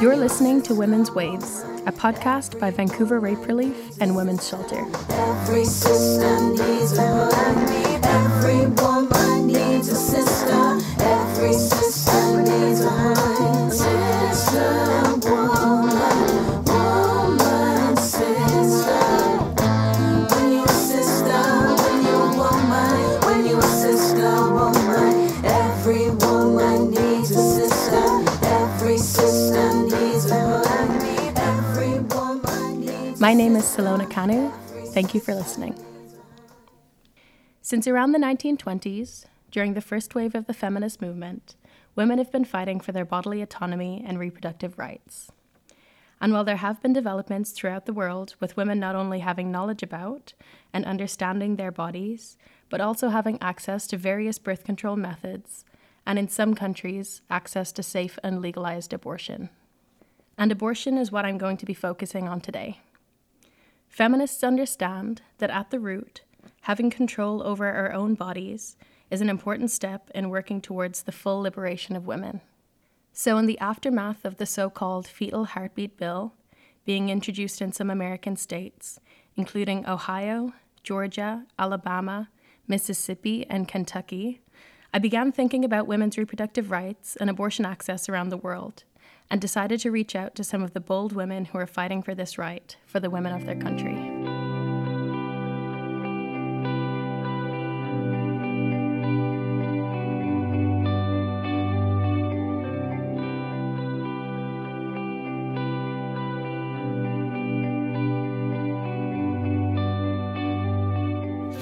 You're listening to Women's Waves, a podcast by Vancouver Rape Relief and Women's Shelter. Every sister needs a hug. Every woman needs a sister. Every sister needs a hug. My name is Salona Kanu. Thank you for listening. Since around the 1920s, during the first wave of the feminist movement, women have been fighting for their bodily autonomy and reproductive rights. And while there have been developments throughout the world with women not only having knowledge about and understanding their bodies, but also having access to various birth control methods, and in some countries, access to safe and legalized abortion. And abortion is what I'm going to be focusing on today. Feminists understand that at the root, having control over our own bodies is an important step in working towards the full liberation of women. So, in the aftermath of the so called fetal heartbeat bill being introduced in some American states, including Ohio, Georgia, Alabama, Mississippi, and Kentucky, I began thinking about women's reproductive rights and abortion access around the world and decided to reach out to some of the bold women who are fighting for this right for the women of their country.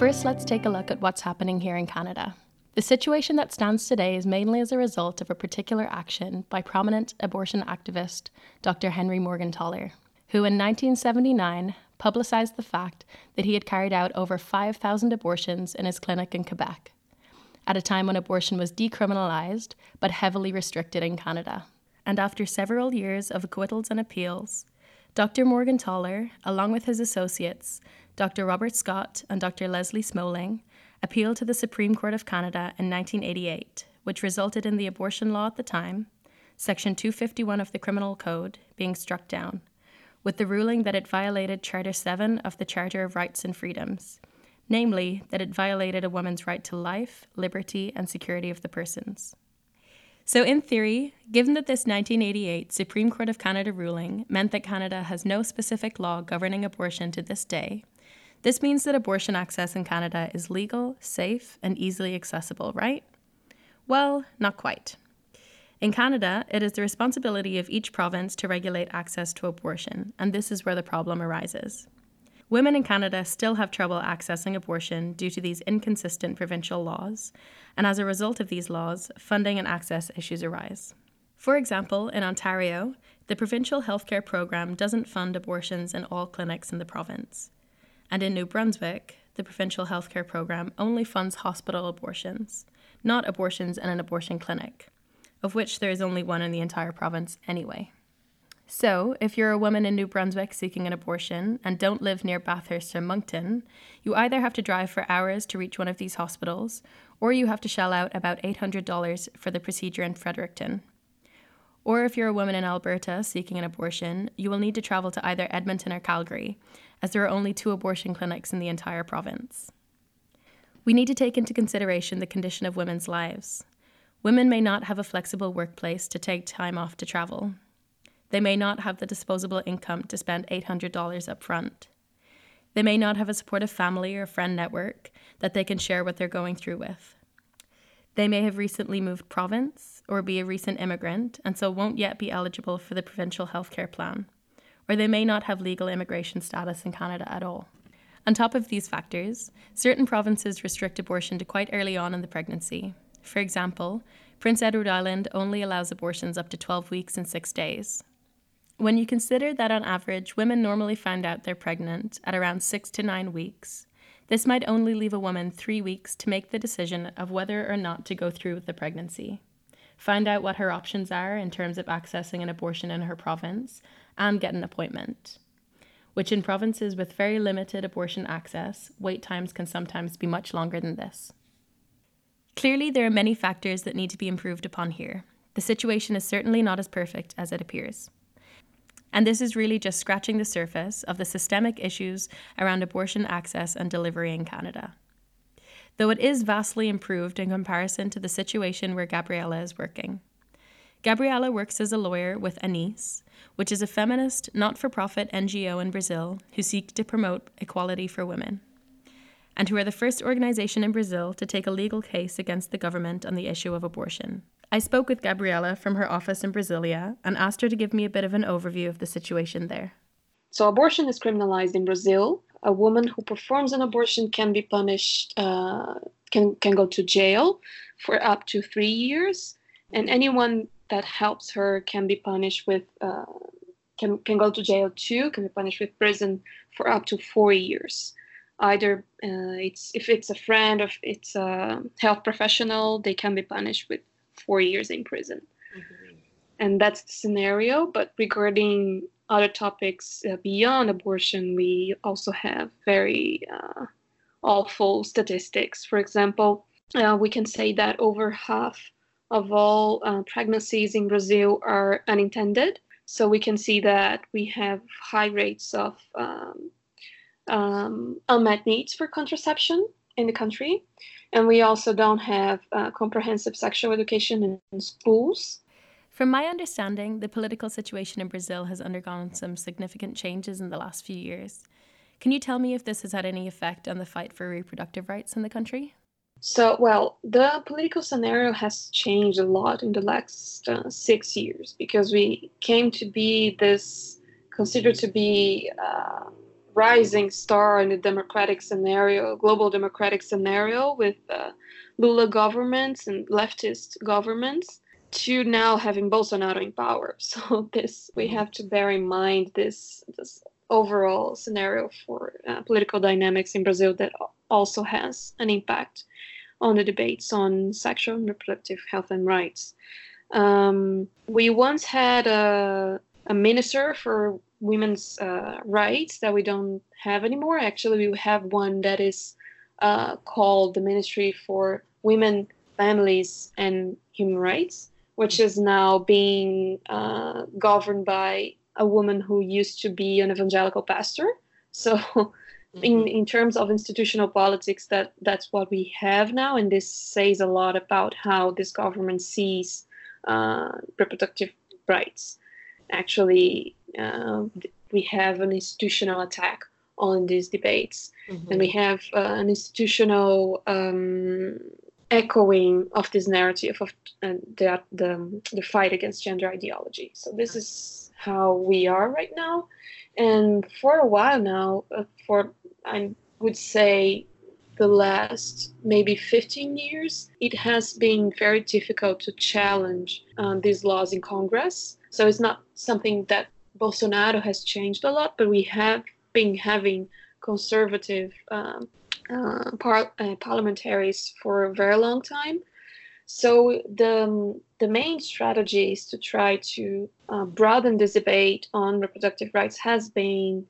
First, let's take a look at what's happening here in Canada. The situation that stands today is mainly as a result of a particular action by prominent abortion activist Dr. Henry Morgentaler, who in 1979 publicized the fact that he had carried out over 5,000 abortions in his clinic in Quebec, at a time when abortion was decriminalized but heavily restricted in Canada. And after several years of acquittals and appeals, Dr. Morgentaler, along with his associates, Dr. Robert Scott and Dr. Leslie Smoling appealed to the Supreme Court of Canada in 1988, which resulted in the abortion law at the time, Section 251 of the Criminal Code, being struck down, with the ruling that it violated Charter 7 of the Charter of Rights and Freedoms, namely, that it violated a woman's right to life, liberty, and security of the persons. So, in theory, given that this 1988 Supreme Court of Canada ruling meant that Canada has no specific law governing abortion to this day, this means that abortion access in Canada is legal, safe, and easily accessible, right? Well, not quite. In Canada, it is the responsibility of each province to regulate access to abortion, and this is where the problem arises. Women in Canada still have trouble accessing abortion due to these inconsistent provincial laws, and as a result of these laws, funding and access issues arise. For example, in Ontario, the provincial healthcare program doesn't fund abortions in all clinics in the province. And in New Brunswick, the provincial healthcare program only funds hospital abortions, not abortions in an abortion clinic, of which there is only one in the entire province anyway. So, if you're a woman in New Brunswick seeking an abortion and don't live near Bathurst or Moncton, you either have to drive for hours to reach one of these hospitals, or you have to shell out about $800 for the procedure in Fredericton. Or if you're a woman in Alberta seeking an abortion, you will need to travel to either Edmonton or Calgary, as there are only two abortion clinics in the entire province. We need to take into consideration the condition of women's lives. Women may not have a flexible workplace to take time off to travel. They may not have the disposable income to spend $800 up front. They may not have a supportive family or friend network that they can share what they're going through with. They may have recently moved province or be a recent immigrant and so won't yet be eligible for the provincial healthcare plan or they may not have legal immigration status in Canada at all. On top of these factors, certain provinces restrict abortion to quite early on in the pregnancy. For example, Prince Edward Island only allows abortions up to 12 weeks and 6 days. When you consider that on average women normally find out they're pregnant at around 6 to 9 weeks, this might only leave a woman 3 weeks to make the decision of whether or not to go through with the pregnancy. Find out what her options are in terms of accessing an abortion in her province, and get an appointment. which in provinces with very limited abortion access, wait times can sometimes be much longer than this. Clearly, there are many factors that need to be improved upon here. The situation is certainly not as perfect as it appears. And this is really just scratching the surface of the systemic issues around abortion access and delivery in Canada. Though it is vastly improved in comparison to the situation where Gabriella is working. Gabriella works as a lawyer with Anis, which is a feminist, not for profit NGO in Brazil who seek to promote equality for women, and who are the first organization in Brazil to take a legal case against the government on the issue of abortion. I spoke with Gabriella from her office in Brasilia and asked her to give me a bit of an overview of the situation there. So, abortion is criminalized in Brazil. A woman who performs an abortion can be punished, uh, can, can go to jail for up to three years, and anyone that helps her can be punished with uh, can can go to jail too. Can be punished with prison for up to four years. Either uh, it's if it's a friend or if it's a health professional, they can be punished with four years in prison. Mm-hmm. And that's the scenario. But regarding other topics uh, beyond abortion, we also have very uh, awful statistics. For example, uh, we can say that over half of all uh, pregnancies in Brazil are unintended. So we can see that we have high rates of um, um, unmet needs for contraception in the country. And we also don't have uh, comprehensive sexual education in, in schools. From my understanding, the political situation in Brazil has undergone some significant changes in the last few years. Can you tell me if this has had any effect on the fight for reproductive rights in the country? So, well, the political scenario has changed a lot in the last uh, six years because we came to be this considered to be uh, rising star in the democratic scenario, global democratic scenario with uh, Lula governments and leftist governments to now having Bolsonaro in power. So this we have to bear in mind this this overall scenario for uh, political dynamics in Brazil that also has an impact on the debates on sexual and reproductive health and rights. Um, we once had a, a, minister for women's uh, rights that we don't have anymore. Actually, we have one that is uh, called the Ministry for Women, Families, and Human Rights, which is now being uh, governed by a woman who used to be an evangelical pastor. So in mm-hmm. in terms of institutional politics that that's what we have now and this says a lot about how this government sees uh, reproductive rights actually uh, we have an institutional attack on these debates mm-hmm. and we have uh, an institutional um, echoing of this narrative of uh, the, the, the fight against gender ideology. So this is how we are right now. And for a while now uh, for I would say the last maybe 15 years, it has been very difficult to challenge um, these laws in Congress. So it's not something that Bolsonaro has changed a lot, but we have been having conservative um, uh, par- uh, parliamentaries for a very long time. So the the main strategy is to try to uh, broaden this debate on reproductive rights has been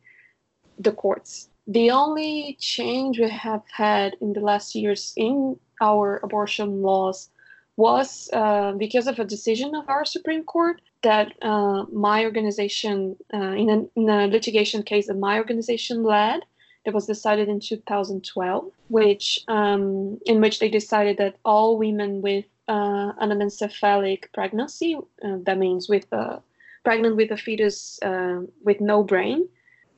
the courts the only change we have had in the last years in our abortion laws was uh, because of a decision of our Supreme Court that uh, my organization, uh, in, a, in, a, litigation case that my organization led, that was decided in 2012, which um, in which they decided that all women with uh, an anencephalic pregnancy, uh, that means with a, pregnant with a fetus uh, with no brain,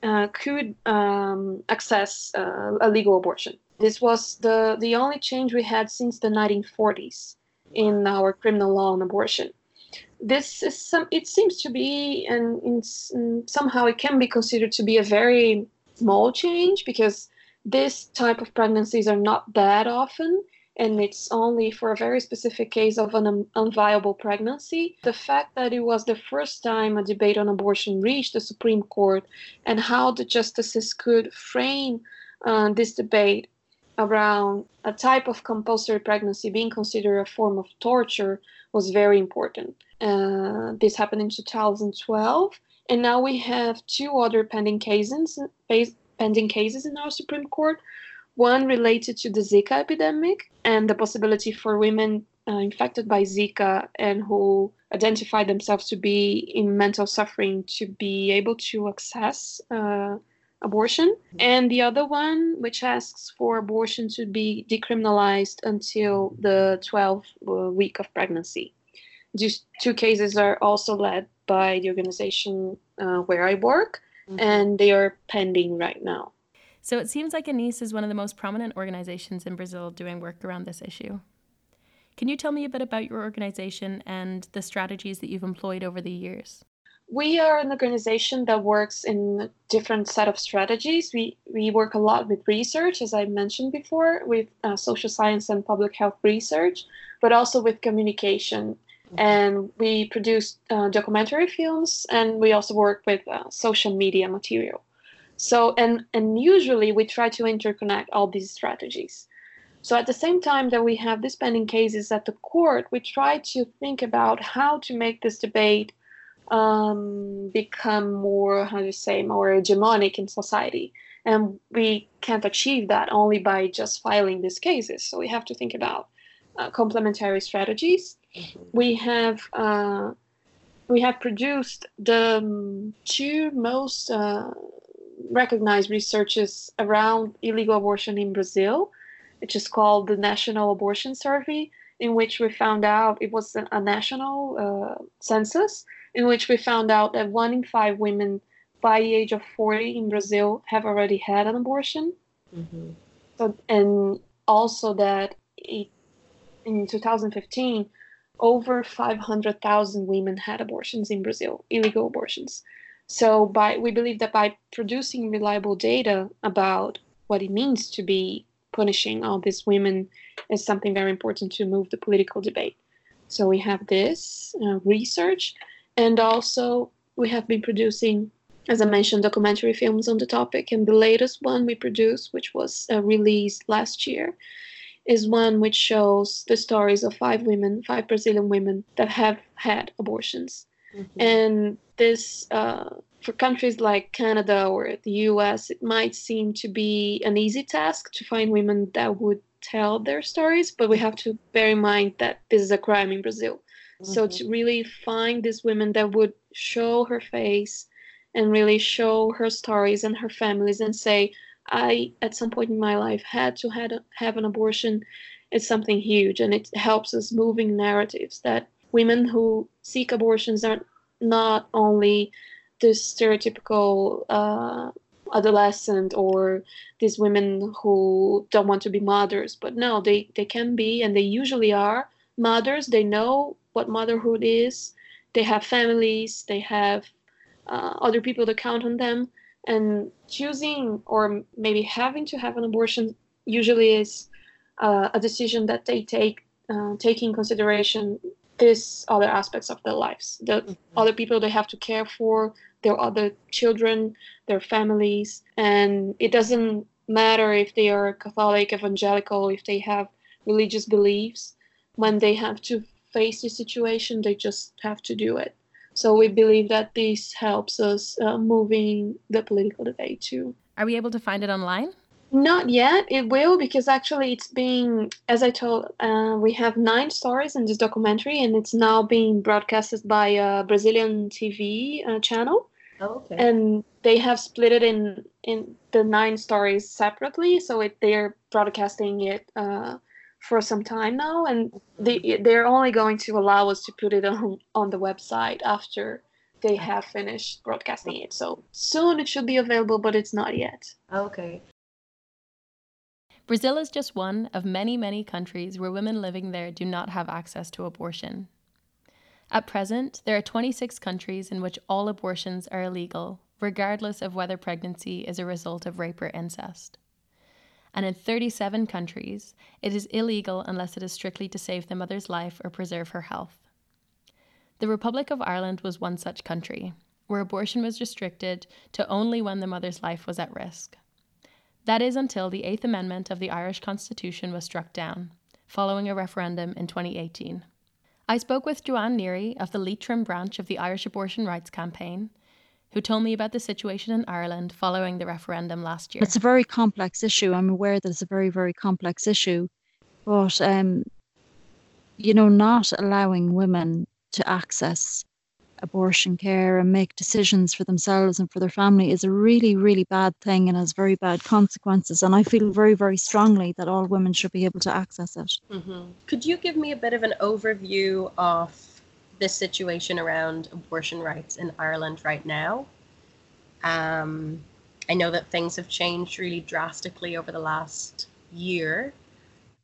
uh, could um, access uh, a legal abortion. This was the, the only change we had since the 1940s in our criminal law on abortion. This is some. It seems to be, and in, somehow it can be considered to be a very small change because this type of pregnancies are not that often and it's only for a very specific case of an unviable pregnancy. The fact that it was the first time a debate on abortion reached the Supreme Court and how the justices could frame uh, this debate around a type of compulsory pregnancy being considered a form of torture was very important. Uh, this happened in 2012 And now we have two other pending cases, pending cases in our Supreme Court. One related to the Zika epidemic and the possibility for women uh, infected by Zika and who identify themselves to be in mental suffering to be able to access uh, abortion. And the other one, which asks for abortion to be decriminalized until the 12th uh, week of pregnancy. These two cases are also led by the organization uh, where I work, mm-hmm. and they are pending right now. So it seems like Anis is one of the most prominent organizations in Brazil doing work around this issue. Can you tell me a bit about your organization and the strategies that you've employed over the years? We are an organization that works in a different set of strategies. We, we work a lot with research, as I mentioned before, with uh, social science and public health research, but also with communication. And we produce uh, documentary films, and we also work with uh, social media material. So, and, and usually we try to interconnect all these strategies. So at the same time that we have these pending cases at the court, we try to think about how to make this debate um, become more, how do you say, more hegemonic in society. And we can't achieve that only by just filing these cases. So we have to think about uh, complementary strategies. Mm-hmm. We have uh, we have produced the um, two most uh, recognized researches around illegal abortion in Brazil which is called the National Abortion Survey, in which we found out it was a, national uh, census, in which we found out that one in five women by the age of 40 in Brazil have already had an abortion. Mm-hmm. So, and also that it, in 2015, over 500,000 women had abortions in Brazil, illegal abortions. So by we believe that by producing reliable data about what it means to be punishing all these women is something very important to move the political debate. So we have this uh, research, and also we have been producing, as I mentioned, documentary films on the topic. And the latest one we produced, which was uh, released last year, is one which shows the stories of five women, five Brazilian women that have had abortions. Mm-hmm. And this uh, for countries like Canada or the US, it might seem to be an easy task to find women that would tell their stories, but we have to bear in mind that this is a crime in Brazil. Mm-hmm. So to really find these women that would show her face and really show her stories and her families and say, I, at some point in my life, had to had a, have an abortion, it's something huge. And it helps us moving narratives that women who seek abortions are not only this stereotypical uh, adolescent or these women who don't want to be mothers but no they they can be and they usually are mothers. They know what motherhood is. They have families. They have uh, other people to count on them and choosing or maybe having to have an abortion usually is uh, a decision that they take uh, taking consideration these other aspects of their lives. The mm-hmm. other people they have to care for their other children their families. And it doesn't matter if they are catholic evangelical if they have religious beliefs. When they have to face the situation they just have to do it so we believe that this helps us uh, moving the political debate too are we able to find it online not yet. It will because actually it's being, as I told, uh, we have nine stories in this documentary, and it's now being broadcasted by a Brazilian TV uh, channel. Oh, okay. And they have split it in in the nine stories separately, so it, they're broadcasting it uh, for some time now, and they mm-hmm. they're only going to allow us to put it on on the website after they have finished broadcasting it. So soon it should be available, but it's not yet. Okay. Brazil is just one of many, many countries where women living there do not have access to abortion. At present, there are 26 countries in which all abortions are illegal, regardless of whether pregnancy is a result of rape or incest. And in 37 countries, it is illegal unless it is strictly to save the mother's life or preserve her health. The Republic of Ireland was one such country, where abortion was restricted to only when the mother's life was at risk. That is until the Eighth Amendment of the Irish Constitution was struck down, following a referendum in 2018. I spoke with Joanne Neary of the Leitrim branch of the Irish Abortion Rights Campaign, who told me about the situation in Ireland following the referendum last year. It's a very complex issue. I'm aware that it's a very, very complex issue. But, um, you know, not allowing women to access abortion care and make decisions for themselves and for their family is a really, really bad thing and has very bad consequences. And I feel very, very strongly that all women should be able to access it. Mm-hmm. Could you give me a bit of an overview of this situation around abortion rights in Ireland right now? Um, I know that things have changed really drastically over the last year.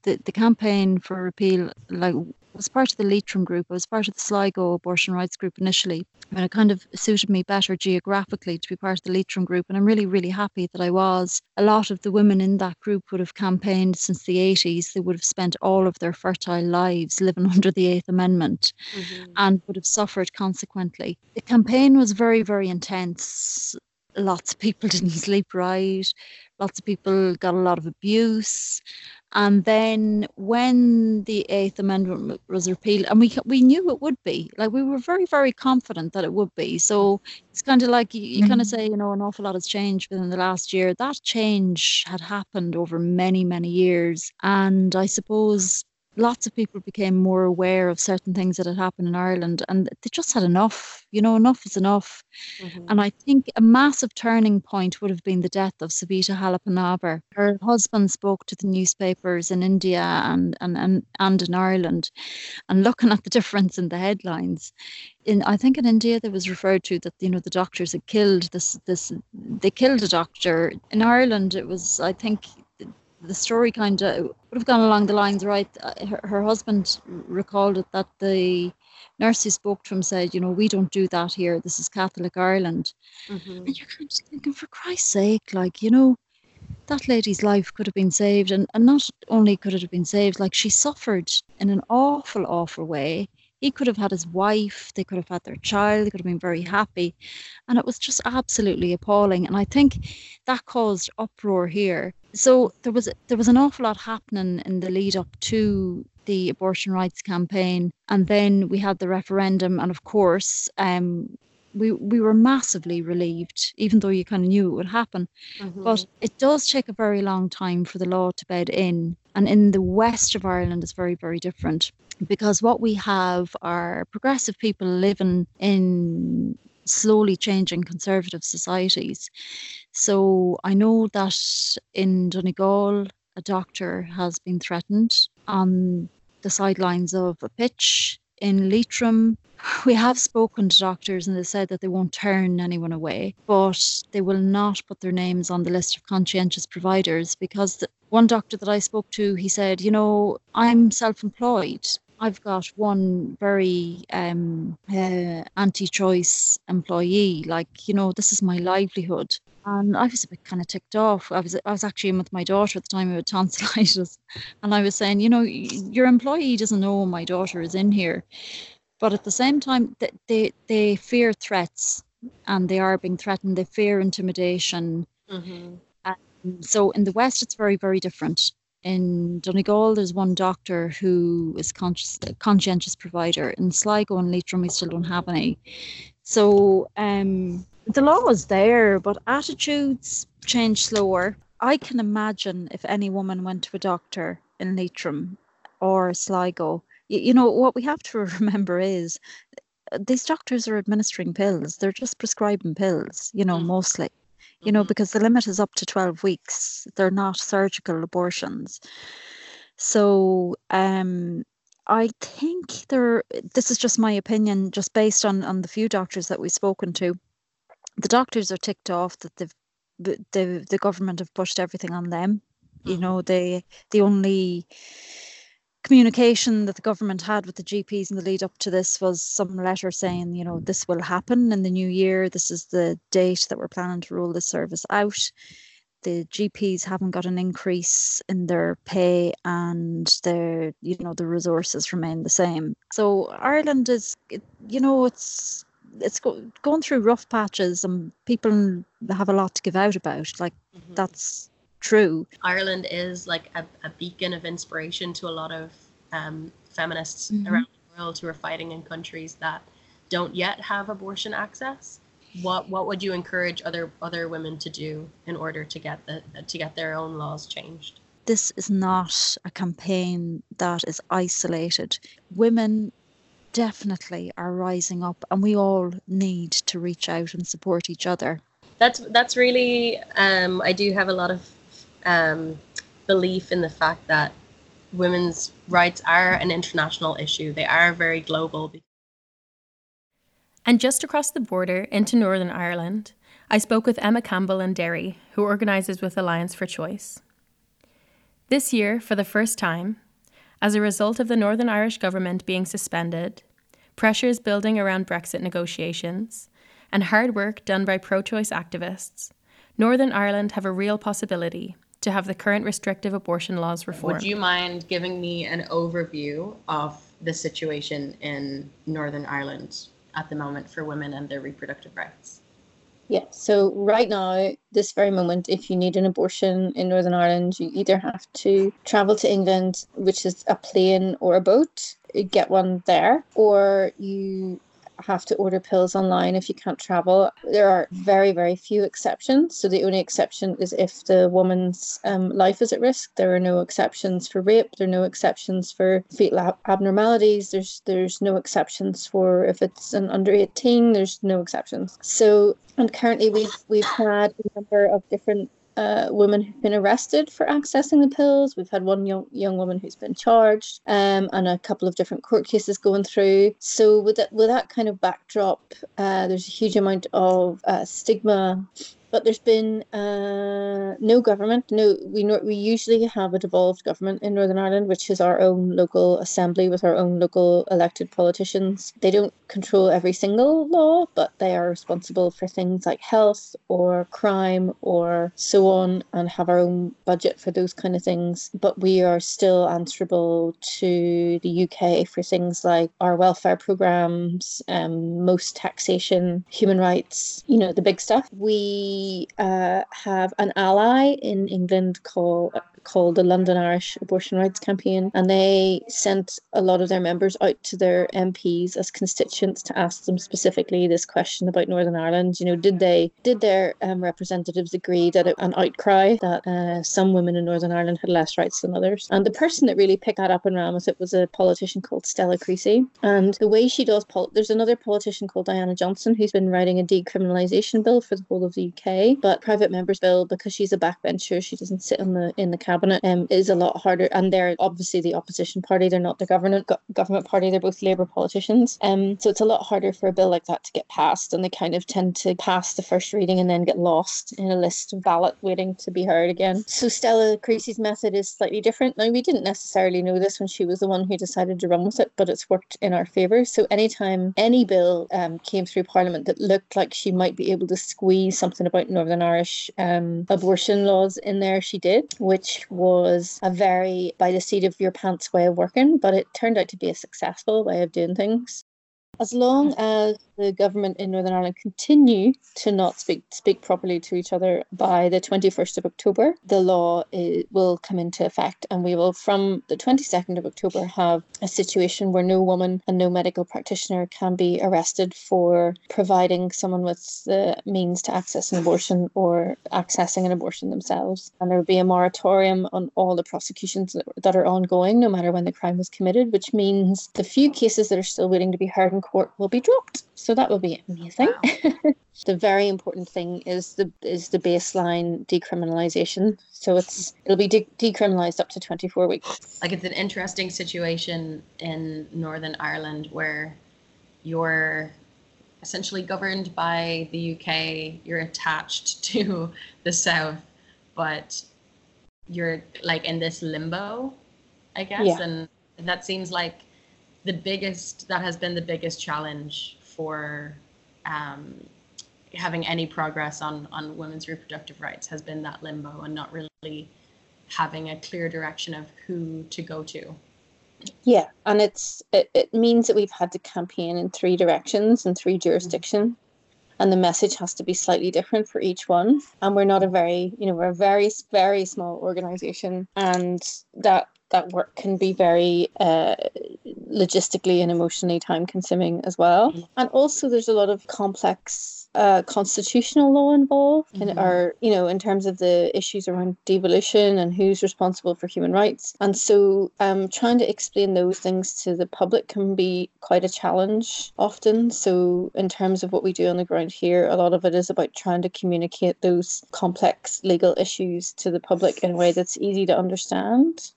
The, the campaign for repeal, like was part of the Leitrim group. I was part of the Sligo abortion rights group initially. And it kind of suited me better geographically to be part of the Leitrim group. And I'm really, really happy that I was. A lot of the women in that group would have campaigned since the 80s. They would have spent all of their fertile lives living under the Eighth Amendment mm-hmm. and would have suffered consequently. The campaign was very, very intense. Lots of people didn't sleep right. Lots of people got a lot of abuse. And then when the Eighth Amendment was repealed, and we we knew it would be, like we were very very confident that it would be. So it's kind of like you, you mm-hmm. kind of say, you know, an awful lot has changed within the last year. That change had happened over many many years, and I suppose lots of people became more aware of certain things that had happened in Ireland and they just had enough. You know, enough is enough. Mm-hmm. And I think a massive turning point would have been the death of Savita Halappanavar. Her husband spoke to the newspapers in India and, and, and, and in Ireland and looking at the difference in the headlines. In I think in India there was referred to that, you know, the doctors had killed this this they killed a doctor. In Ireland it was I think the story kind of would have gone along the lines, right? Uh, her, her husband recalled it that the nurse who spoke to him said, you know, we don't do that here. This is Catholic Ireland. Mm-hmm. And you're kind of thinking, for Christ's sake, like, you know, that lady's life could have been saved. And, and not only could it have been saved, like, she suffered in an awful, awful way. He could have had his wife, they could have had their child, they could have been very happy. And it was just absolutely appalling. And I think that caused uproar here so there was there was an awful lot happening in the lead up to the abortion rights campaign, and then we had the referendum, and of course, um, we we were massively relieved, even though you kind of knew it would happen. Mm-hmm. But it does take a very long time for the law to bed in, and in the west of Ireland, it's very very different because what we have are progressive people living in slowly changing conservative societies. So I know that in Donegal, a doctor has been threatened on the sidelines of a pitch. In Leitrim, we have spoken to doctors and they said that they won't turn anyone away, but they will not put their names on the list of conscientious providers because the, one doctor that I spoke to, he said, you know, I'm self-employed I've got one very um, uh, anti-choice employee. Like, you know, this is my livelihood. And I was a bit kind of ticked off. I was I was actually in with my daughter at the time who had tonsillitis, and I was saying, you know, your employee doesn't know my daughter is in here, but at the same time, they they, they fear threats, and they are being threatened. They fear intimidation. Mm-hmm. so in the West, it's very very different in Donegal, there's one doctor who is conscious, conscientious provider. In Sligo and Leitrim, we still don't have any. So um, the law is there, but attitudes change slower. I can imagine if any woman went to a doctor in Leitrim or Sligo, you, you know, what we have to remember is these doctors are administering pills. They're just prescribing pills, you know, mm. mostly you know, mm-hmm. because the limit is up to 12 weeks. They're not surgical abortions. So um, I think there, this is just my opinion, just based on, on the few doctors that we've spoken to. The doctors are ticked off that they've, the, the government have pushed everything on them. You mm-hmm. know, they, the only communication that the government had with the GPs in the lead up to this was some letter saying, you know, this will happen in the new year. This is the date that we're planning to roll this service out. The GPs haven't got an increase in their pay and their, you know, the resources remain the same. So Ireland is, you know, it's it's go, going through rough patches and people have a lot to give out about. Like mm-hmm. that's true. Ireland is like a, a beacon of inspiration to a lot of um, feminists mm-hmm. around the world who are fighting in countries that don't yet have abortion access. what what would you encourage other other women to do in order to get the to get their own laws changed? This is not a campaign that is isolated. Women definitely are rising up and we all need to reach out and support each other. That's that's really um, I do have a lot of um, belief in the fact that women's rights are an international issue. They are very global. And just across the border into Northern Ireland, I spoke with Emma Campbell in Derry, who organises with Alliance for Choice. This year, for the first time, as a result of the Northern Irish government being suspended, pressures building around Brexit negotiations, and hard work done by pro choice activists, Northern Ireland have a real possibility to have the current restrictive abortion laws reformed. Would you mind giving me an overview of the situation in Northern Ireland at the moment for women and their reproductive rights? Yeah, so right now, this very moment, if you need an abortion in Northern Ireland, you either have to travel to England, which is a plane or a boat, get one there, or you have to order pills online if you can't travel. There are very, very few exceptions. So the only exception is if the woman's um, life is at risk. There are no exceptions for rape. There are no exceptions for fetal ab- abnormalities. There's there's no exceptions for if it's an under 18. There's no exceptions. So and currently we've we've had a number of different women who've been arrested for accessing the pills. We've had one young young woman who's been charged, um, and a couple of different court cases going through. So with that with that kind of backdrop, uh, there's a huge amount of uh, stigma but there's been uh, no government. No, we we usually have a devolved government in Northern Ireland, which is our own local assembly with our own local elected politicians. They don't control every single law, but they are responsible for things like health or crime or so on, and have our own budget for those kind of things. But we are still answerable to the UK for things like our welfare programs, um, most taxation, human rights. You know, the big stuff. We uh, have an ally in England called called the London Irish Abortion Rights Campaign, and they sent a lot of their members out to their MPs as constituents to ask them specifically this question about Northern Ireland. You know, did they did their um, representatives agree that it, an outcry that uh, some women in Northern Ireland had less rights than others? And the person that really picked that up and ran with it was a politician called Stella Creasy, and the way she does pol- there's another politician called Diana Johnson who's been writing a decriminalisation bill for the whole of the UK, but private members bill because she's a backbencher, she doesn't sit in the in the cabinet, um, is a lot harder. And they're obviously the opposition party; they're not the government go- government party. They're both Labour politicians, um, so it's a lot harder for a bill like that to get passed. And they kind of tend to pass the first reading and then get lost in a list of ballot waiting to be heard again. So Stella Creasy's method is slightly different. Now we didn't necessarily know this when she was the one who decided to run with it, but it's worked in our favour. So anytime any bill um, came through Parliament that looked like she might be able to squeeze something about Northern Irish um, abortion laws in there, she did, which was a very by the seat of your pants way of working, but it turned out to be a successful way of doing things. As long mm. as the government in Northern Ireland continue to not speak speak properly to each other by the 21st of October, the law is, will come into effect, and we will, from the 22nd of October, have a situation where no woman and no medical practitioner can be arrested for providing someone with the means to access an abortion or accessing an abortion themselves. And there will be a moratorium on all the prosecutions that, are ongoing, no matter when the crime was committed, which means the few cases that are still waiting to be heard in court will be dropped. So that will be amazing. Wow. the very important thing is the is the baseline decriminalization. So it's it'll be de- decriminalized up to 24 weeks. Like it's an interesting situation in Northern Ireland where you're essentially governed by the UK, you're attached to the South, but you're like in this limbo, I guess. Yeah. And that seems like the biggest that has been the biggest challenge for um, having any progress on on women's reproductive rights has been that limbo and not really having a clear direction of who to go to. Yeah and it's it, it means that we've had to campaign in three directions and three jurisdictions and the message has to be slightly different for each one. And we're not a very you know we're a very very small organization and that that work can be very uh, logistically and emotionally time consuming as well. Mm-hmm. And also, there's a lot of complex uh, constitutional law involved, Mhm. and or you know, in terms of the issues around devolution and who's responsible for human rights. And so, um, trying to explain those things to the public can be quite a challenge often. So, in terms of what we do on the ground here, a lot of it is about trying to communicate those complex legal issues to the public in a way that's easy to understand.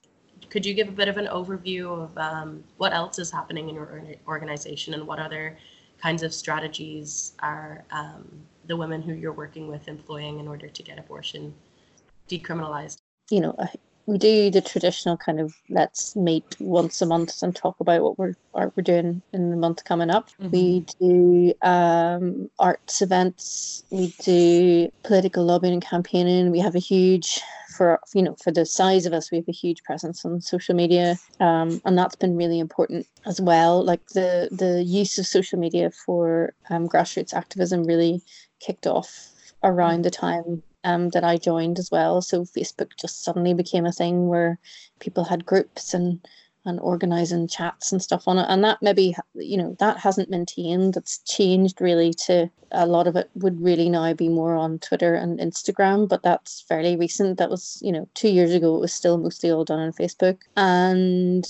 Could you give a bit of an overview of um, what else is happening in your organization and what other kinds of strategies are um, the women who you're working with employing in order to get abortion decriminalized? you know, we do the traditional kind of let's meet once a month and talk about what we're what we're doing in the month coming up. We do um, arts events. We do political lobbying and campaigning. We have a huge for you know for the size of us, we have a huge presence on social media, um, and that's been really important as well. Like the the use of social media for um, grassroots activism really kicked off around the time um, that I joined as well. So Facebook just suddenly became a thing where people had groups and and organizing chats and stuff on it. And that maybe you know that hasn't maintained. It's changed really to a lot of it would really now be more on Twitter and Instagram, but that's fairly recent. That was you know two years ago. It was still mostly all done on Facebook. And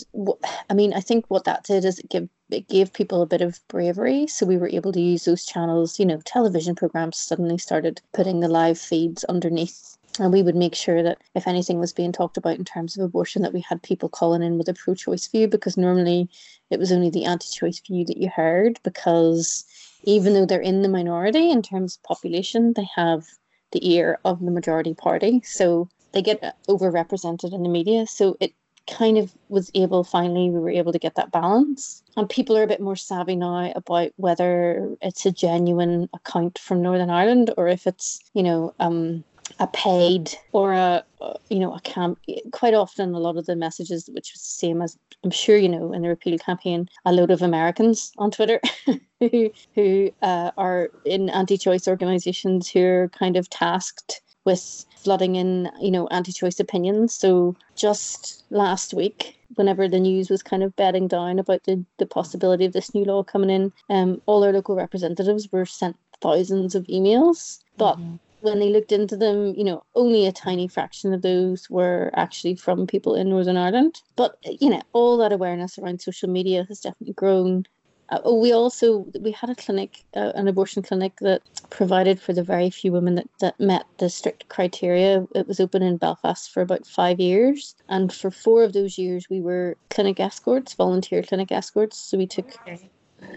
I mean, I think what that did is it give it gave people a bit of bravery. So we were able to use those channels. You know, television programs suddenly started putting the live feeds underneath. And we would make sure that if anything was being talked about in terms of abortion, that we had people calling in with a pro choice view because normally it was only the anti choice view that you heard because even though they're in the minority in terms of population, they have the ear of the majority party. So they get overrepresented in the media. So it kind of was able finally we were able to get that balance and people are a bit more savvy now about whether it's a genuine account from northern ireland or if it's you know um a paid or a you know a camp quite often a lot of the messages which was the same as i'm sure you know in the repeal campaign a load of americans on twitter who who uh, are in anti-choice organizations who are kind of tasked with flooding in, you know, anti-choice opinions. So just last week, whenever the news was kind of bedding down about the, the possibility of this new law coming in, um, all our local representatives were sent thousands of emails. But when they looked into them, you know, only a tiny fraction of those were actually from people in Northern Ireland. But you know, all that awareness around social media has definitely grown. Uh, oh, we also we had a clinic, uh, an abortion clinic that provided for the very few women that, that met the strict criteria. It was open in Belfast for about five years, and for four of those years, we were clinic escorts, volunteer clinic escorts. So we took Okay.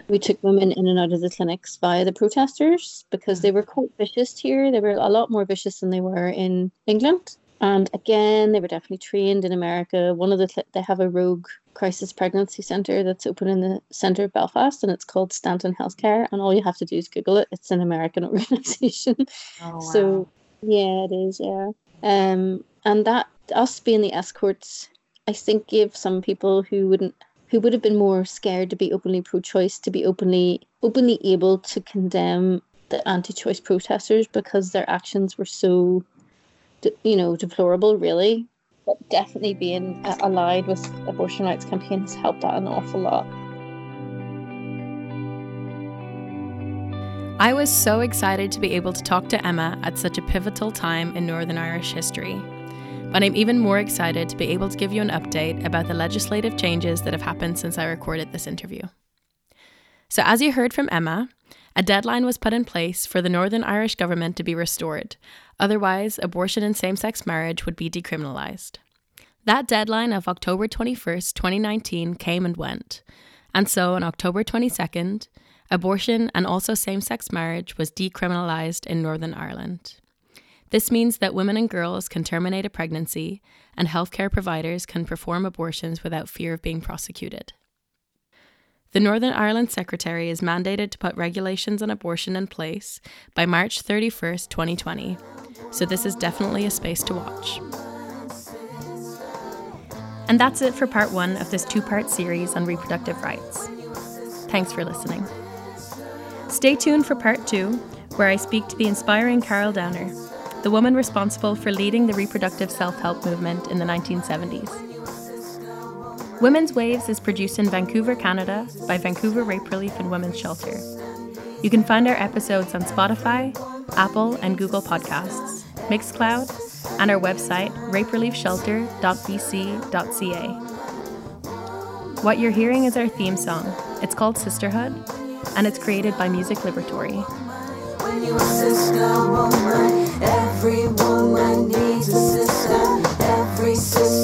We took women in and out of the clinics via the protesters because they were quite vicious here. They were a lot more vicious than they were in England. And again, they were definitely trained in America. One of the they have a rogue crisis pregnancy center that's open in the center of Belfast, and it's called Stanton Healthcare. And all you have to do is Google it. It's an American organization. Oh, wow. So yeah, it is. Yeah. Um, and that us being the escorts, I think gave some people who wouldn't, who would have been more scared to be openly pro-choice, to be openly, openly able to condemn the anti-choice protesters because their actions were so, you know, deplorable. Really, but definitely being uh, allied with abortion rights campaigns helped that an awful lot. I was so excited to be able to talk to Emma at such a pivotal time in Northern Irish history. But I'm even more excited to be able to give you an update about the legislative changes that have happened since I recorded this interview. So, as you heard from Emma, a deadline was put in place for the Northern Irish government to be restored. Otherwise, abortion and same sex marriage would be decriminalised. That deadline of October 21st, 2019 came and went. And so on October 22nd, abortion and also same sex marriage was decriminalised in Northern Ireland. This means that women and girls can terminate a pregnancy and healthcare providers can perform abortions without fear of being prosecuted. The Northern Ireland Secretary is mandated to put regulations on abortion in place by March 31st, 2020, so this is definitely a space to watch. And that's it for part one of this two part series on reproductive rights. Thanks for listening. Stay tuned for part two, where I speak to the inspiring Carol Downer, the woman responsible for leading the reproductive self help movement in the 1970s. Women's Waves is produced in Vancouver, Canada by Vancouver Rape Relief and Women's Shelter. You can find our episodes on Spotify, Apple and Google Podcasts, Mixcloud, and our website, rapereliefshelter.bc.ca. What you're hearing is our theme song. It's called Sisterhood, and it's created by Music Liberatory. When you a woman, every woman needs a sister. Every sister